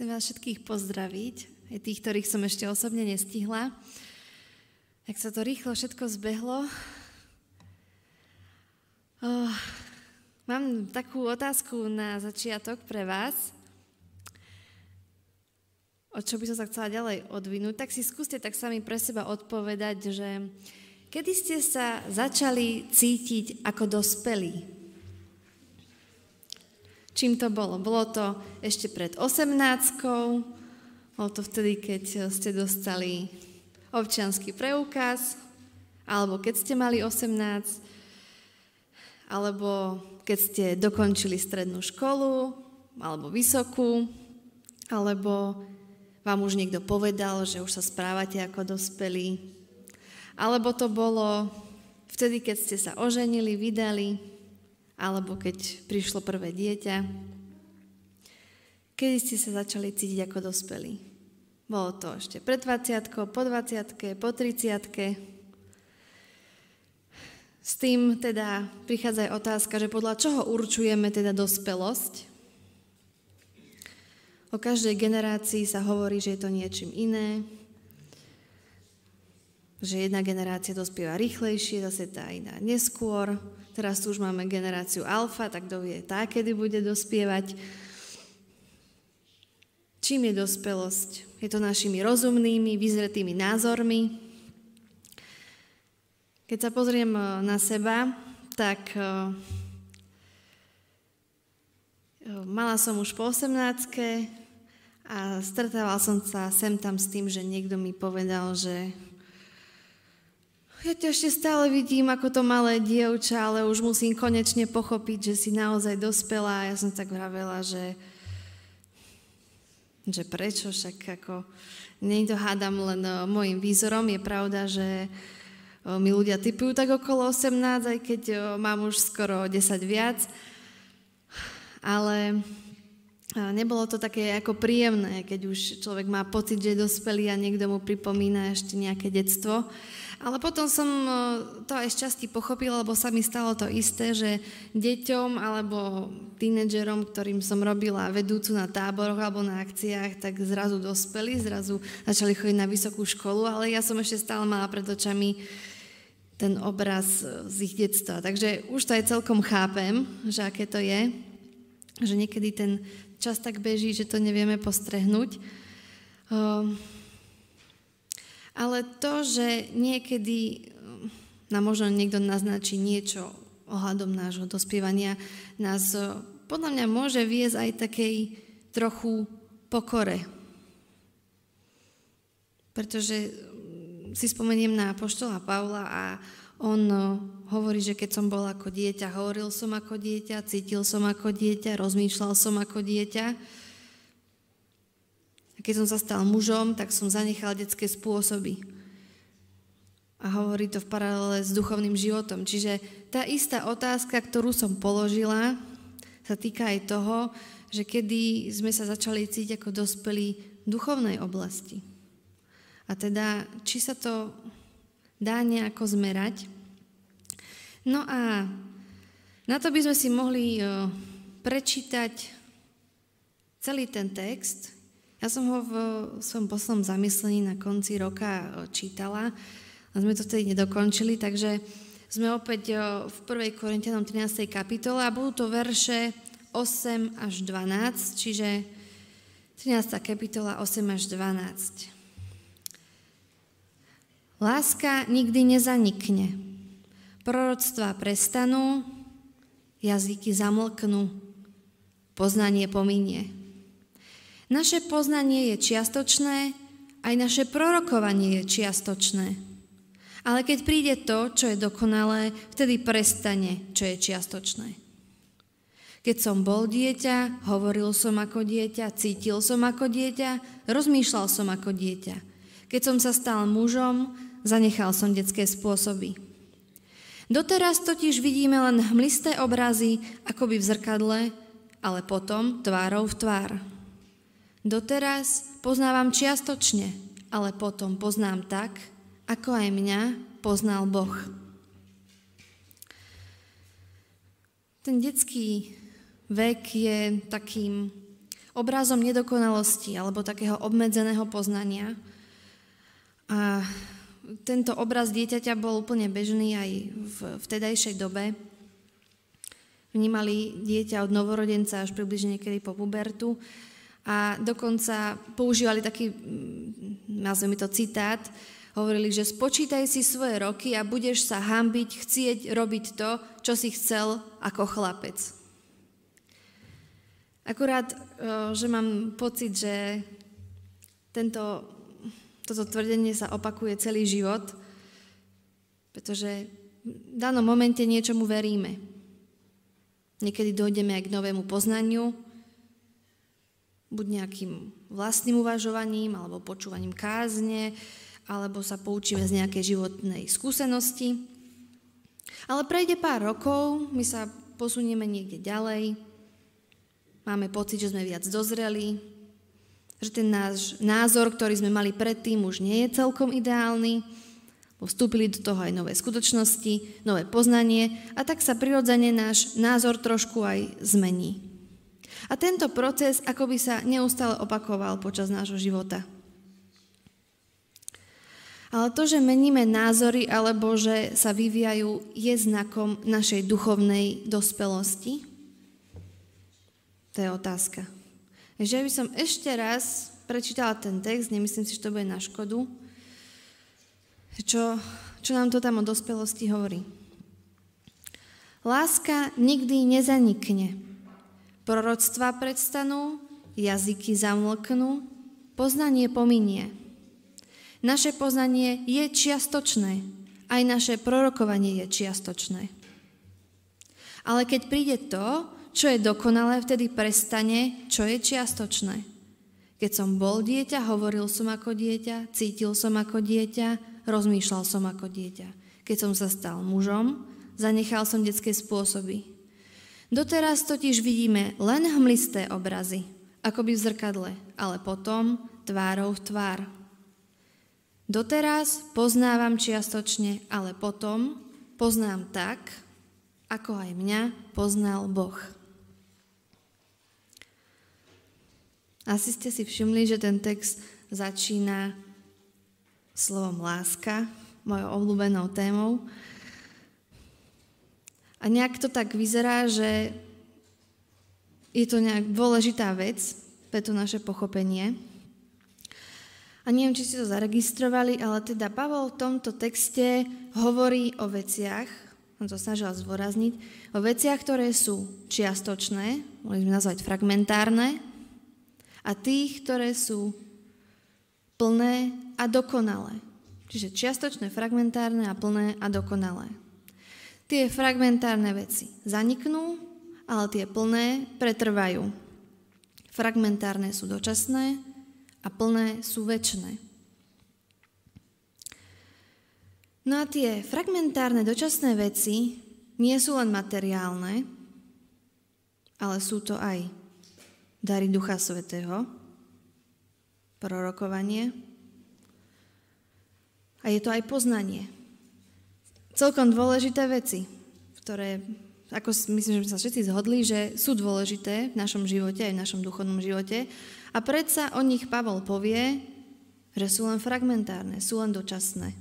Chcem vás všetkých pozdraviť, aj tých, ktorých som ešte osobne nestihla. Jak sa to rýchlo všetko zbehlo. Oh, mám takú otázku na začiatok pre vás. O čo by som sa chcela ďalej odvinúť, tak si skúste tak sami pre seba odpovedať, že kedy ste sa začali cítiť ako dospelí? Čím to bolo? Bolo to ešte pred 18 bolo to vtedy, keď ste dostali občianský preukaz, alebo keď ste mali 18, alebo keď ste dokončili strednú školu, alebo vysokú, alebo vám už niekto povedal, že už sa správate ako dospelí, alebo to bolo vtedy, keď ste sa oženili, vydali, alebo keď prišlo prvé dieťa. Kedy ste sa začali cítiť ako dospelí? Bolo to ešte pred 20 po 20 po 30 S tým teda prichádza aj otázka, že podľa čoho určujeme teda dospelosť? O každej generácii sa hovorí, že je to niečím iné, že jedna generácia dospieva rýchlejšie, zase tá iná neskôr. Teraz tu už máme generáciu alfa, tak kto vie tá, kedy bude dospievať. Čím je dospelosť? Je to našimi rozumnými, vyzretými názormi. Keď sa pozriem e, na seba, tak e, e, mala som už po 18 a stretával som sa sem tam s tým, že niekto mi povedal, že ja ťa ešte stále vidím ako to malé dievča, ale už musím konečne pochopiť, že si naozaj dospela. Ja som tak vravela, že, že prečo, však ako nie to hádam len môjim výzorom. Je pravda, že mi ľudia typujú tak okolo 18, aj keď mám už skoro 10 viac. Ale nebolo to také ako príjemné, keď už človek má pocit, že je dospelý a niekto mu pripomína ešte nejaké detstvo. Ale potom som e, to aj z časti pochopila, lebo sa mi stalo to isté, že deťom alebo tínedžerom, ktorým som robila vedúcu na táboroch alebo na akciách, tak zrazu dospeli, zrazu začali chodiť na vysokú školu, ale ja som ešte stále mala pred očami ten obraz e, z ich detstva. Takže už to aj celkom chápem, že aké to je, že niekedy ten čas tak beží, že to nevieme postrehnúť. Uh, ale to, že niekedy mm, nám možno niekto naznačí niečo ohľadom nášho dospievania, nás podľa mňa môže viesť aj takej trochu pokore. Pretože mm, si spomeniem na apoštola Pavla a on hovorí, že keď som bol ako dieťa, hovoril som ako dieťa, cítil som ako dieťa, rozmýšľal som ako dieťa. A keď som sa stal mužom, tak som zanechal detské spôsoby. A hovorí to v paralele s duchovným životom. Čiže tá istá otázka, ktorú som položila, sa týka aj toho, že kedy sme sa začali cítiť ako dospelí v duchovnej oblasti. A teda, či sa to dá nejako zmerať. No a na to by sme si mohli prečítať celý ten text, ja som ho v svojom poslednom zamyslení na konci roka čítala, a sme to vtedy nedokončili, takže sme opäť v 1. Korintianom 13. kapitole a budú to verše 8 až 12, čiže 13. kapitola 8 až 12. Láska nikdy nezanikne. Proroctvá prestanú, jazyky zamlknú, poznanie pominie. Naše poznanie je čiastočné, aj naše prorokovanie je čiastočné. Ale keď príde to, čo je dokonalé, vtedy prestane, čo je čiastočné. Keď som bol dieťa, hovoril som ako dieťa, cítil som ako dieťa, rozmýšľal som ako dieťa. Keď som sa stal mužom, zanechal som detské spôsoby. Doteraz totiž vidíme len hmlisté obrazy, akoby v zrkadle, ale potom tvárou v tvár. Doteraz poznávam čiastočne, ale potom poznám tak, ako aj mňa poznal Boh. Ten detský vek je takým obrazom nedokonalosti alebo takého obmedzeného poznania. A tento obraz dieťaťa bol úplne bežný aj v vtedajšej dobe. Vnímali dieťa od novorodenca až približne niekedy po pubertu a dokonca používali taký, mm, nazveme to citát, hovorili, že spočítaj si svoje roky a budeš sa hambiť, chcieť robiť to, čo si chcel ako chlapec. Akurát, že mám pocit, že tento, toto tvrdenie sa opakuje celý život, pretože v danom momente niečomu veríme. Niekedy dojdeme aj k novému poznaniu, buď nejakým vlastným uvažovaním alebo počúvaním kázne, alebo sa poučíme z nejakej životnej skúsenosti. Ale prejde pár rokov, my sa posunieme niekde ďalej, máme pocit, že sme viac dozreli, že ten náš názor, ktorý sme mali predtým, už nie je celkom ideálny, vstúpili do toho aj nové skutočnosti, nové poznanie a tak sa prirodzene náš názor trošku aj zmení. A tento proces akoby sa neustále opakoval počas nášho života. Ale to, že meníme názory alebo že sa vyvíjajú, je znakom našej duchovnej dospelosti? To je otázka. Takže ja by som ešte raz prečítala ten text, nemyslím si, že to bude na škodu, čo, čo nám to tam o dospelosti hovorí. Láska nikdy nezanikne. Proroctva predstanú, jazyky zamlknú, poznanie pominie. Naše poznanie je čiastočné, aj naše prorokovanie je čiastočné. Ale keď príde to, čo je dokonalé, vtedy prestane, čo je čiastočné. Keď som bol dieťa, hovoril som ako dieťa, cítil som ako dieťa, rozmýšľal som ako dieťa. Keď som sa stal mužom, zanechal som detské spôsoby. Doteraz totiž vidíme len hmlisté obrazy, akoby v zrkadle, ale potom tvárou v tvár. Doteraz poznávam čiastočne, ale potom poznám tak, ako aj mňa poznal Boh. Asi ste si všimli, že ten text začína slovom láska, mojou obľúbenou témou. A nejak to tak vyzerá, že je to nejak dôležitá vec pre to naše pochopenie. A neviem, či ste to zaregistrovali, ale teda Pavol v tomto texte hovorí o veciach, on to snažil zvorazniť, o veciach, ktoré sú čiastočné, mohli sme nazvať fragmentárne, a tých, ktoré sú plné a dokonalé. Čiže čiastočné, fragmentárne a plné a dokonalé. Tie fragmentárne veci zaniknú, ale tie plné pretrvajú. Fragmentárne sú dočasné, a plné sú väčšné. No a tie fragmentárne dočasné veci nie sú len materiálne, ale sú to aj dary Ducha Svetého, prorokovanie a je to aj poznanie. Celkom dôležité veci, ktoré, ako myslím, že sme sa všetci zhodli, že sú dôležité v našom živote, aj v našom duchovnom živote a predsa o nich Pavol povie, že sú len fragmentárne, sú len dočasné.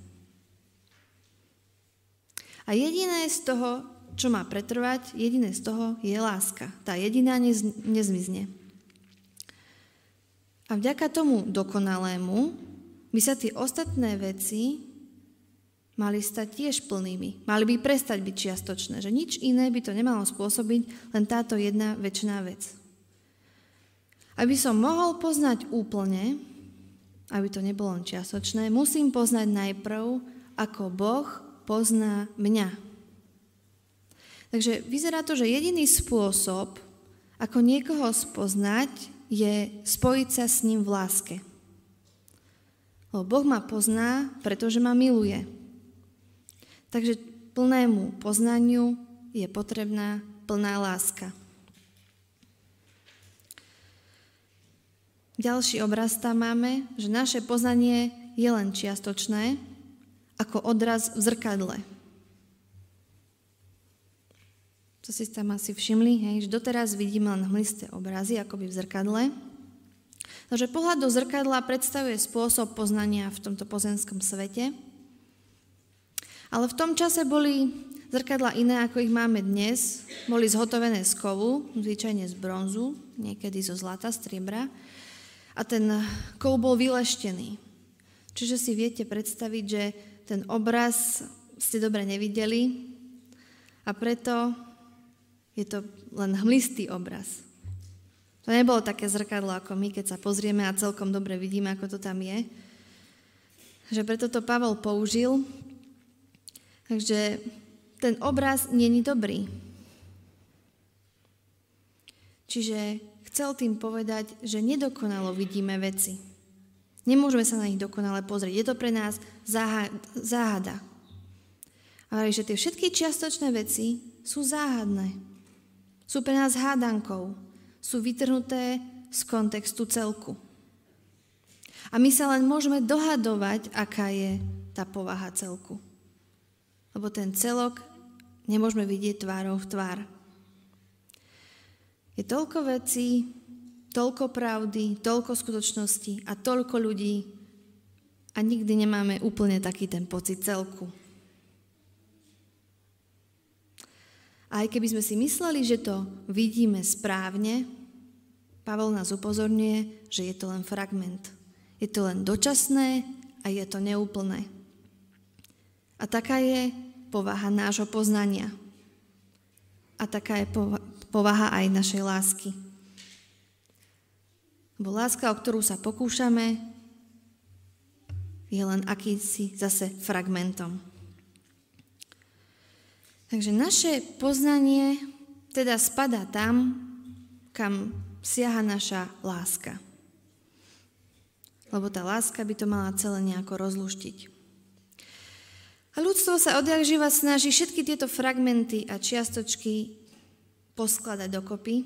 A jediné z toho, čo má pretrvať, jediné z toho je láska. Tá jediná nez, nezmizne. A vďaka tomu dokonalému by sa tie ostatné veci mali stať tiež plnými. Mali by prestať byť čiastočné, že nič iné by to nemalo spôsobiť, len táto jedna väčšiná vec. Aby som mohol poznať úplne, aby to nebolo len čiastočné, musím poznať najprv, ako Boh pozná mňa. Takže vyzerá to, že jediný spôsob, ako niekoho spoznať, je spojiť sa s ním v láske. Lebo Boh ma pozná, pretože ma miluje. Takže plnému poznaniu je potrebná plná láska. Ďalší obraz tam máme, že naše poznanie je len čiastočné, ako odraz v zrkadle. To si tam asi všimli, hej, že doteraz vidíme len hmlisté obrazy, akoby v zrkadle. Takže pohľad do zrkadla predstavuje spôsob poznania v tomto pozemskom svete. Ale v tom čase boli zrkadla iné, ako ich máme dnes. Boli zhotovené z kovu, zvyčajne z bronzu, niekedy zo zlata, striebra. A ten kov bol vyleštený. Čiže si viete predstaviť, že ten obraz ste dobre nevideli a preto je to len hmlistý obraz. To nebolo také zrkadlo ako my, keď sa pozrieme a celkom dobre vidíme, ako to tam je. Že preto to Pavel použil. Takže ten obraz není dobrý. Čiže chcel tým povedať, že nedokonalo vidíme veci. Nemôžeme sa na nich dokonale pozrieť. Je to pre nás záhada. Ale že tie všetky čiastočné veci sú záhadné. Sú pre nás hádankou. Sú vytrhnuté z kontextu celku. A my sa len môžeme dohadovať, aká je tá povaha celku. Lebo ten celok nemôžeme vidieť tvárou v tvár. Je toľko vecí, toľko pravdy, toľko skutočností a toľko ľudí a nikdy nemáme úplne taký ten pocit celku. A aj keby sme si mysleli, že to vidíme správne, Pavel nás upozorňuje, že je to len fragment. Je to len dočasné a je to neúplné. A taká je povaha nášho poznania. A taká je povaha aj našej lásky. Bo láska, o ktorú sa pokúšame, je len akýsi zase fragmentom. Takže naše poznanie teda spada tam, kam siaha naša láska. Lebo tá láska by to mala celé nejako rozluštiť. Ľudstvo sa odjak živa snaží všetky tieto fragmenty a čiastočky poskladať dokopy,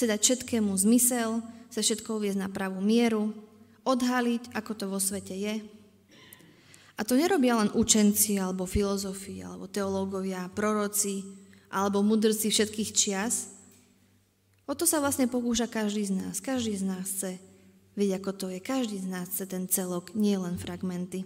dať všetkému zmysel, chce všetko uviezť na pravú mieru, odhaliť, ako to vo svete je, a to nerobia len učenci, alebo filozofi, alebo teológovia, proroci, alebo mudrci všetkých čias. O to sa vlastne pokúša každý z nás. Každý z nás chce vedieť, ako to je. Každý z nás chce ten celok, nie len fragmenty.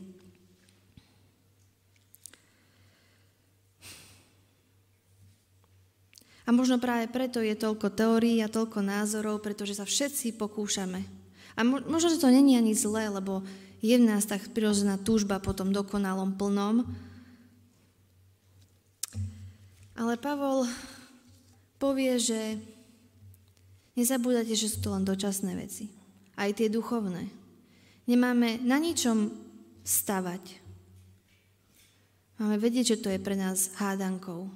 A možno práve preto je toľko teórií a toľko názorov, pretože sa všetci pokúšame. A možno, že to není ani zlé, lebo je v nás tak prirozená túžba po tom dokonalom plnom. Ale Pavol povie, že nezabúdate, že sú to len dočasné veci. Aj tie duchovné. Nemáme na ničom stavať. Máme vedieť, že to je pre nás hádankou.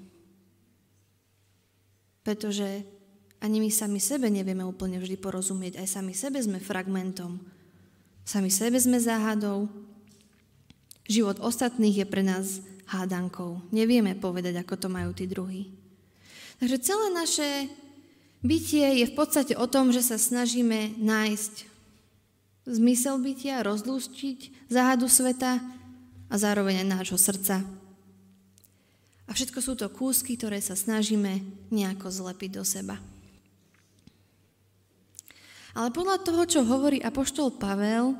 Pretože ani my sami sebe nevieme úplne vždy porozumieť. Aj sami sebe sme fragmentom Sami sebe sme záhadou. Život ostatných je pre nás hádankou. Nevieme povedať, ako to majú tí druhí. Takže celé naše bytie je v podstate o tom, že sa snažíme nájsť zmysel bytia, rozlúštiť záhadu sveta a zároveň aj nášho srdca. A všetko sú to kúsky, ktoré sa snažíme nejako zlepiť do seba. Ale podľa toho, čo hovorí apoštol Pavel,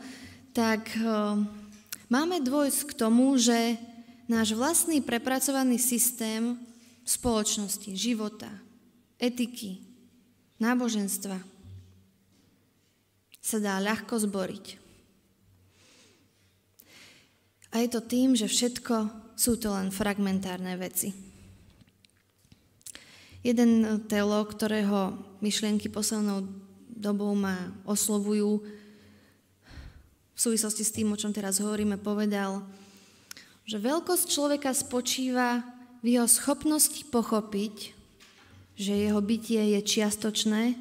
tak eh, máme dôjsť k tomu, že náš vlastný prepracovaný systém spoločnosti, života, etiky, náboženstva sa dá ľahko zboriť. A je to tým, že všetko sú to len fragmentárne veci. Jeden teológ, ktorého myšlienky poslednou dobou ma oslovujú v súvislosti s tým, o čom teraz hovoríme, povedal, že veľkosť človeka spočíva v jeho schopnosti pochopiť, že jeho bytie je čiastočné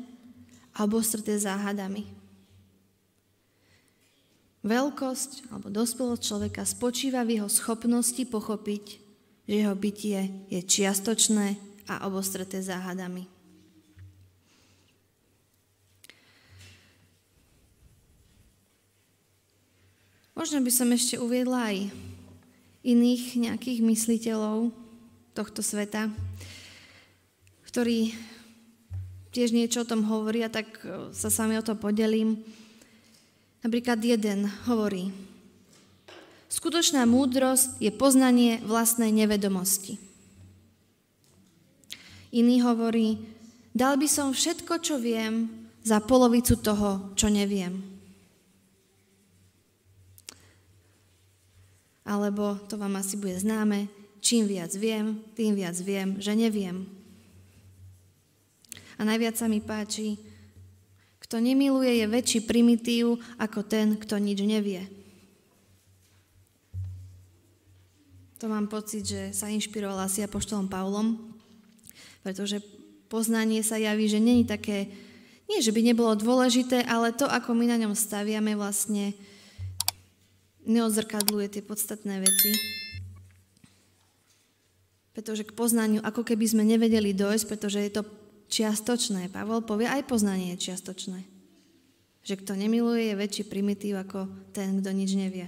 alebo strté záhadami. Veľkosť alebo dospelosť človeka spočíva v jeho schopnosti pochopiť, že jeho bytie je čiastočné a obostreté záhadami. Možno by som ešte uviedla aj iných nejakých mysliteľov tohto sveta. ktorý tiež niečo o tom hovoria, tak e, sa sami o to podelím. Napríklad jeden hovorí, skutočná múdrosť je poznanie vlastnej nevedomosti. Iný hovorí, dal by som všetko, čo viem, za polovicu toho, čo neviem. Alebo, to vám asi bude známe, čím viac viem, tým viac viem, že neviem. A najviac sa mi páči, kto nemiluje, je väčší primitív ako ten, kto nič nevie. To mám pocit, že sa inšpirovala asi apoštolom Pavlom, pretože poznanie sa javí, že není také, nie že by nebolo dôležité, ale to, ako my na ňom staviame, vlastne neodzrkadluje tie podstatné veci. Pretože k poznaniu ako keby sme nevedeli dojsť, pretože je to čiastočné. Pavol povie, aj poznanie je čiastočné. Že kto nemiluje, je väčší primitív ako ten, kto nič nevie.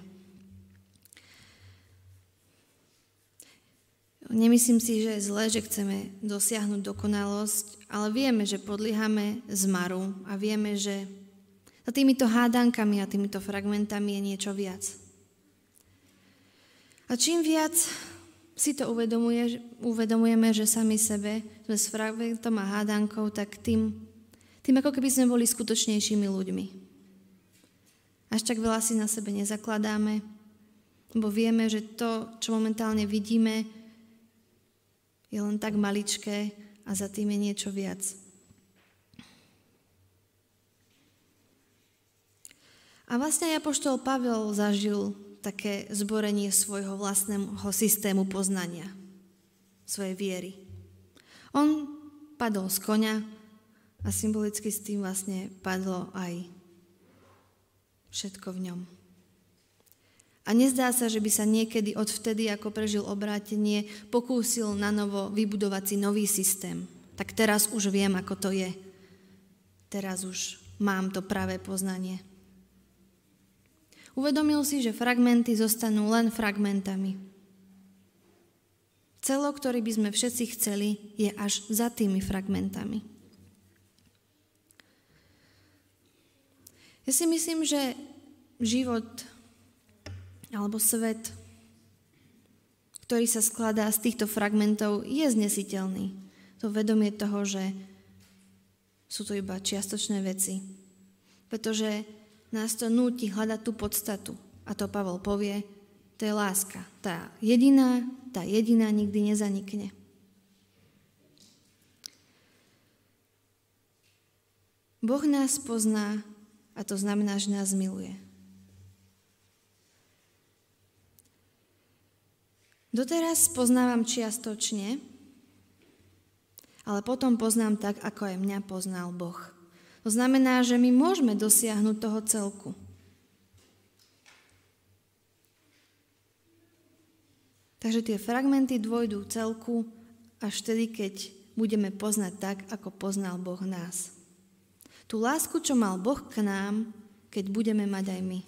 Nemyslím si, že je zlé, že chceme dosiahnuť dokonalosť, ale vieme, že podliehame zmaru a vieme, že za týmito hádankami a týmito fragmentami je niečo viac. A čím viac si to uvedomuje, uvedomujeme, že sami sebe sme s fragmentom a hádankou, tak tým, tým ako keby sme boli skutočnejšími ľuďmi. Až tak veľa si na sebe nezakladáme, lebo vieme, že to, čo momentálne vidíme, je len tak maličké a za tým je niečo viac. A vlastne aj Apoštol Pavel zažil také zborenie svojho vlastného systému poznania, svojej viery. On padol z konia a symbolicky s tým vlastne padlo aj všetko v ňom. A nezdá sa, že by sa niekedy odvtedy, ako prežil obrátenie, pokúsil na novo vybudovať si nový systém. Tak teraz už viem, ako to je. Teraz už mám to pravé poznanie. Uvedomil si, že fragmenty zostanú len fragmentami. Celo, ktorý by sme všetci chceli, je až za tými fragmentami. Ja si myslím, že život alebo svet, ktorý sa skladá z týchto fragmentov, je znesiteľný. To vedomie toho, že sú to iba čiastočné veci. Pretože nás to núti hľadať tú podstatu. A to Pavol povie, to je láska. Tá jediná, tá jediná nikdy nezanikne. Boh nás pozná a to znamená, že nás miluje. Doteraz poznávam čiastočne, ale potom poznám tak, ako aj mňa poznal Boh. To znamená, že my môžeme dosiahnuť toho celku. Takže tie fragmenty dôjdú celku až vtedy, keď budeme poznať tak, ako poznal Boh nás. Tú lásku, čo mal Boh k nám, keď budeme mať aj my.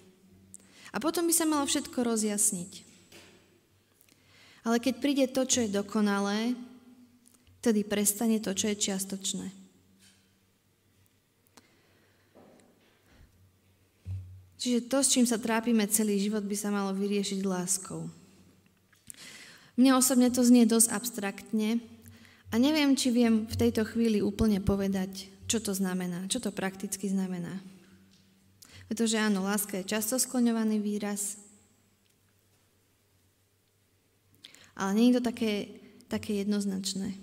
A potom by sa malo všetko rozjasniť. Ale keď príde to, čo je dokonalé, tedy prestane to, čo je čiastočné. Čiže to, s čím sa trápime celý život, by sa malo vyriešiť láskou. Mne osobne to znie dosť abstraktne a neviem, či viem v tejto chvíli úplne povedať, čo to znamená, čo to prakticky znamená. Pretože áno, láska je často skloňovaný výraz, ale nie je to také, také jednoznačné.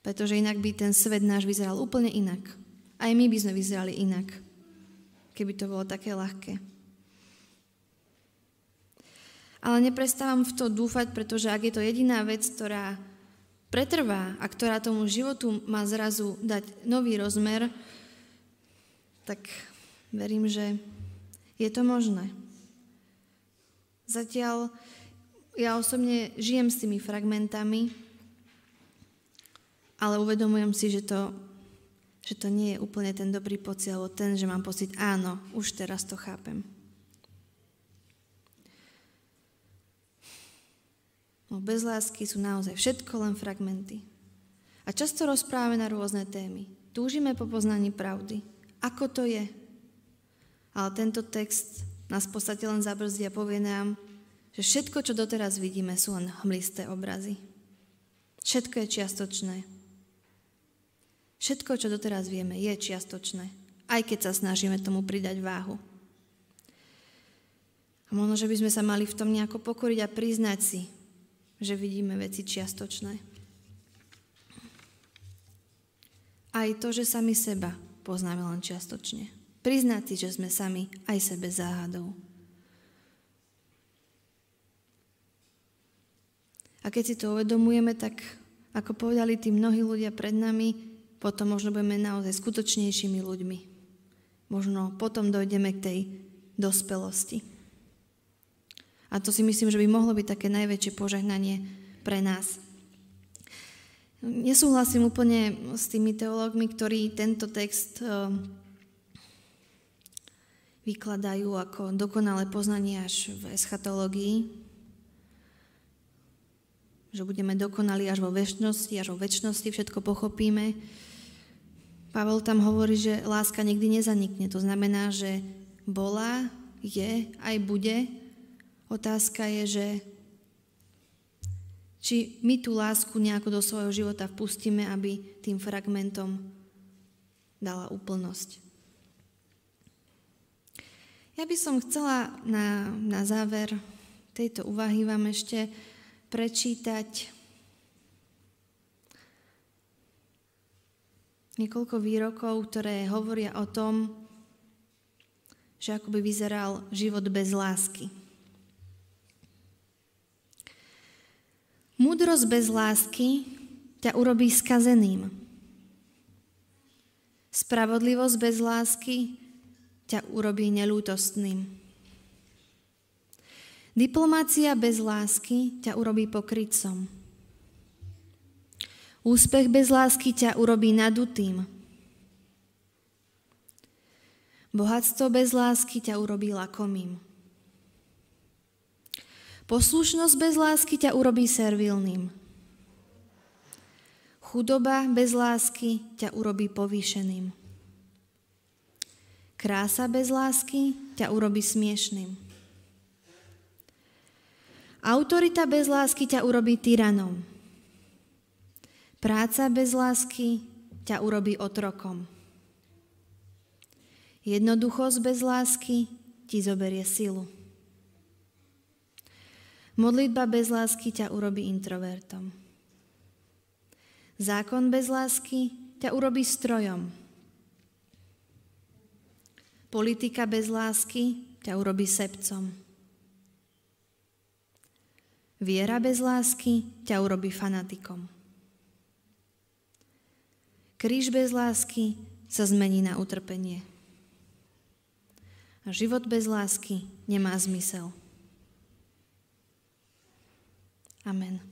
Pretože inak by ten svet náš vyzeral úplne inak. Aj my by sme vyzerali inak keby to bolo také ľahké. Ale neprestávam v to dúfať, pretože ak je to jediná vec, ktorá pretrvá a ktorá tomu životu má zrazu dať nový rozmer, tak verím, že je to možné. Zatiaľ ja osobne žijem s tými fragmentami, ale uvedomujem si, že to že to nie je úplne ten dobrý pocit, alebo ten, že mám pocit, áno, už teraz to chápem. No bez lásky sú naozaj všetko len fragmenty. A často rozprávame na rôzne témy. Túžime po poznaní pravdy. Ako to je? Ale tento text nás v podstate len zabrzdí a povie nám, že všetko, čo doteraz vidíme, sú len hmlisté obrazy. Všetko je čiastočné. Všetko, čo doteraz vieme, je čiastočné, aj keď sa snažíme tomu pridať váhu. A možno, že by sme sa mali v tom nejako pokoriť a priznať si, že vidíme veci čiastočné. Aj to, že sami seba poznáme len čiastočne. Priznať si, že sme sami aj sebe záhadou. A keď si to uvedomujeme, tak ako povedali tí mnohí ľudia pred nami, potom možno budeme naozaj skutočnejšími ľuďmi. Možno potom dojdeme k tej dospelosti. A to si myslím, že by mohlo byť také najväčšie požehnanie pre nás. Nesúhlasím úplne s tými teológmi, ktorí tento text eh, vykladajú ako dokonalé poznanie až v eschatológii, že budeme dokonali až vo väčšnosti, až vo väčšnosti všetko pochopíme. Pavel tam hovorí, že láska nikdy nezanikne. To znamená, že bola, je, aj bude Otázka je, že či my tú lásku nejako do svojho života vpustíme, aby tým fragmentom dala úplnosť. Ja by som chcela na, na záver tejto úvahy vám ešte prečítať niekoľko výrokov, ktoré hovoria o tom, že ako by vyzeral život bez lásky. Múdrosť bez lásky ťa urobí skazeným. Spravodlivosť bez lásky ťa urobí nelútostným. Diplomácia bez lásky ťa urobí pokrytcom. Úspech bez lásky ťa urobí nadutým. Bohatstvo bez lásky ťa urobí lakomým. Poslušnosť bez lásky ťa urobí servilným. Chudoba bez lásky ťa urobí povýšeným. Krása bez lásky ťa urobí smiešným. Autorita bez lásky ťa urobí tyranom. Práca bez lásky ťa urobí otrokom. Jednoduchosť bez lásky ti zoberie silu. Modlitba bez lásky ťa urobí introvertom. Zákon bez lásky ťa urobí strojom. Politika bez lásky ťa urobí sebcom. Viera bez lásky ťa urobí fanatikom. Kríž bez lásky sa zmení na utrpenie. A život bez lásky nemá zmysel. Amen.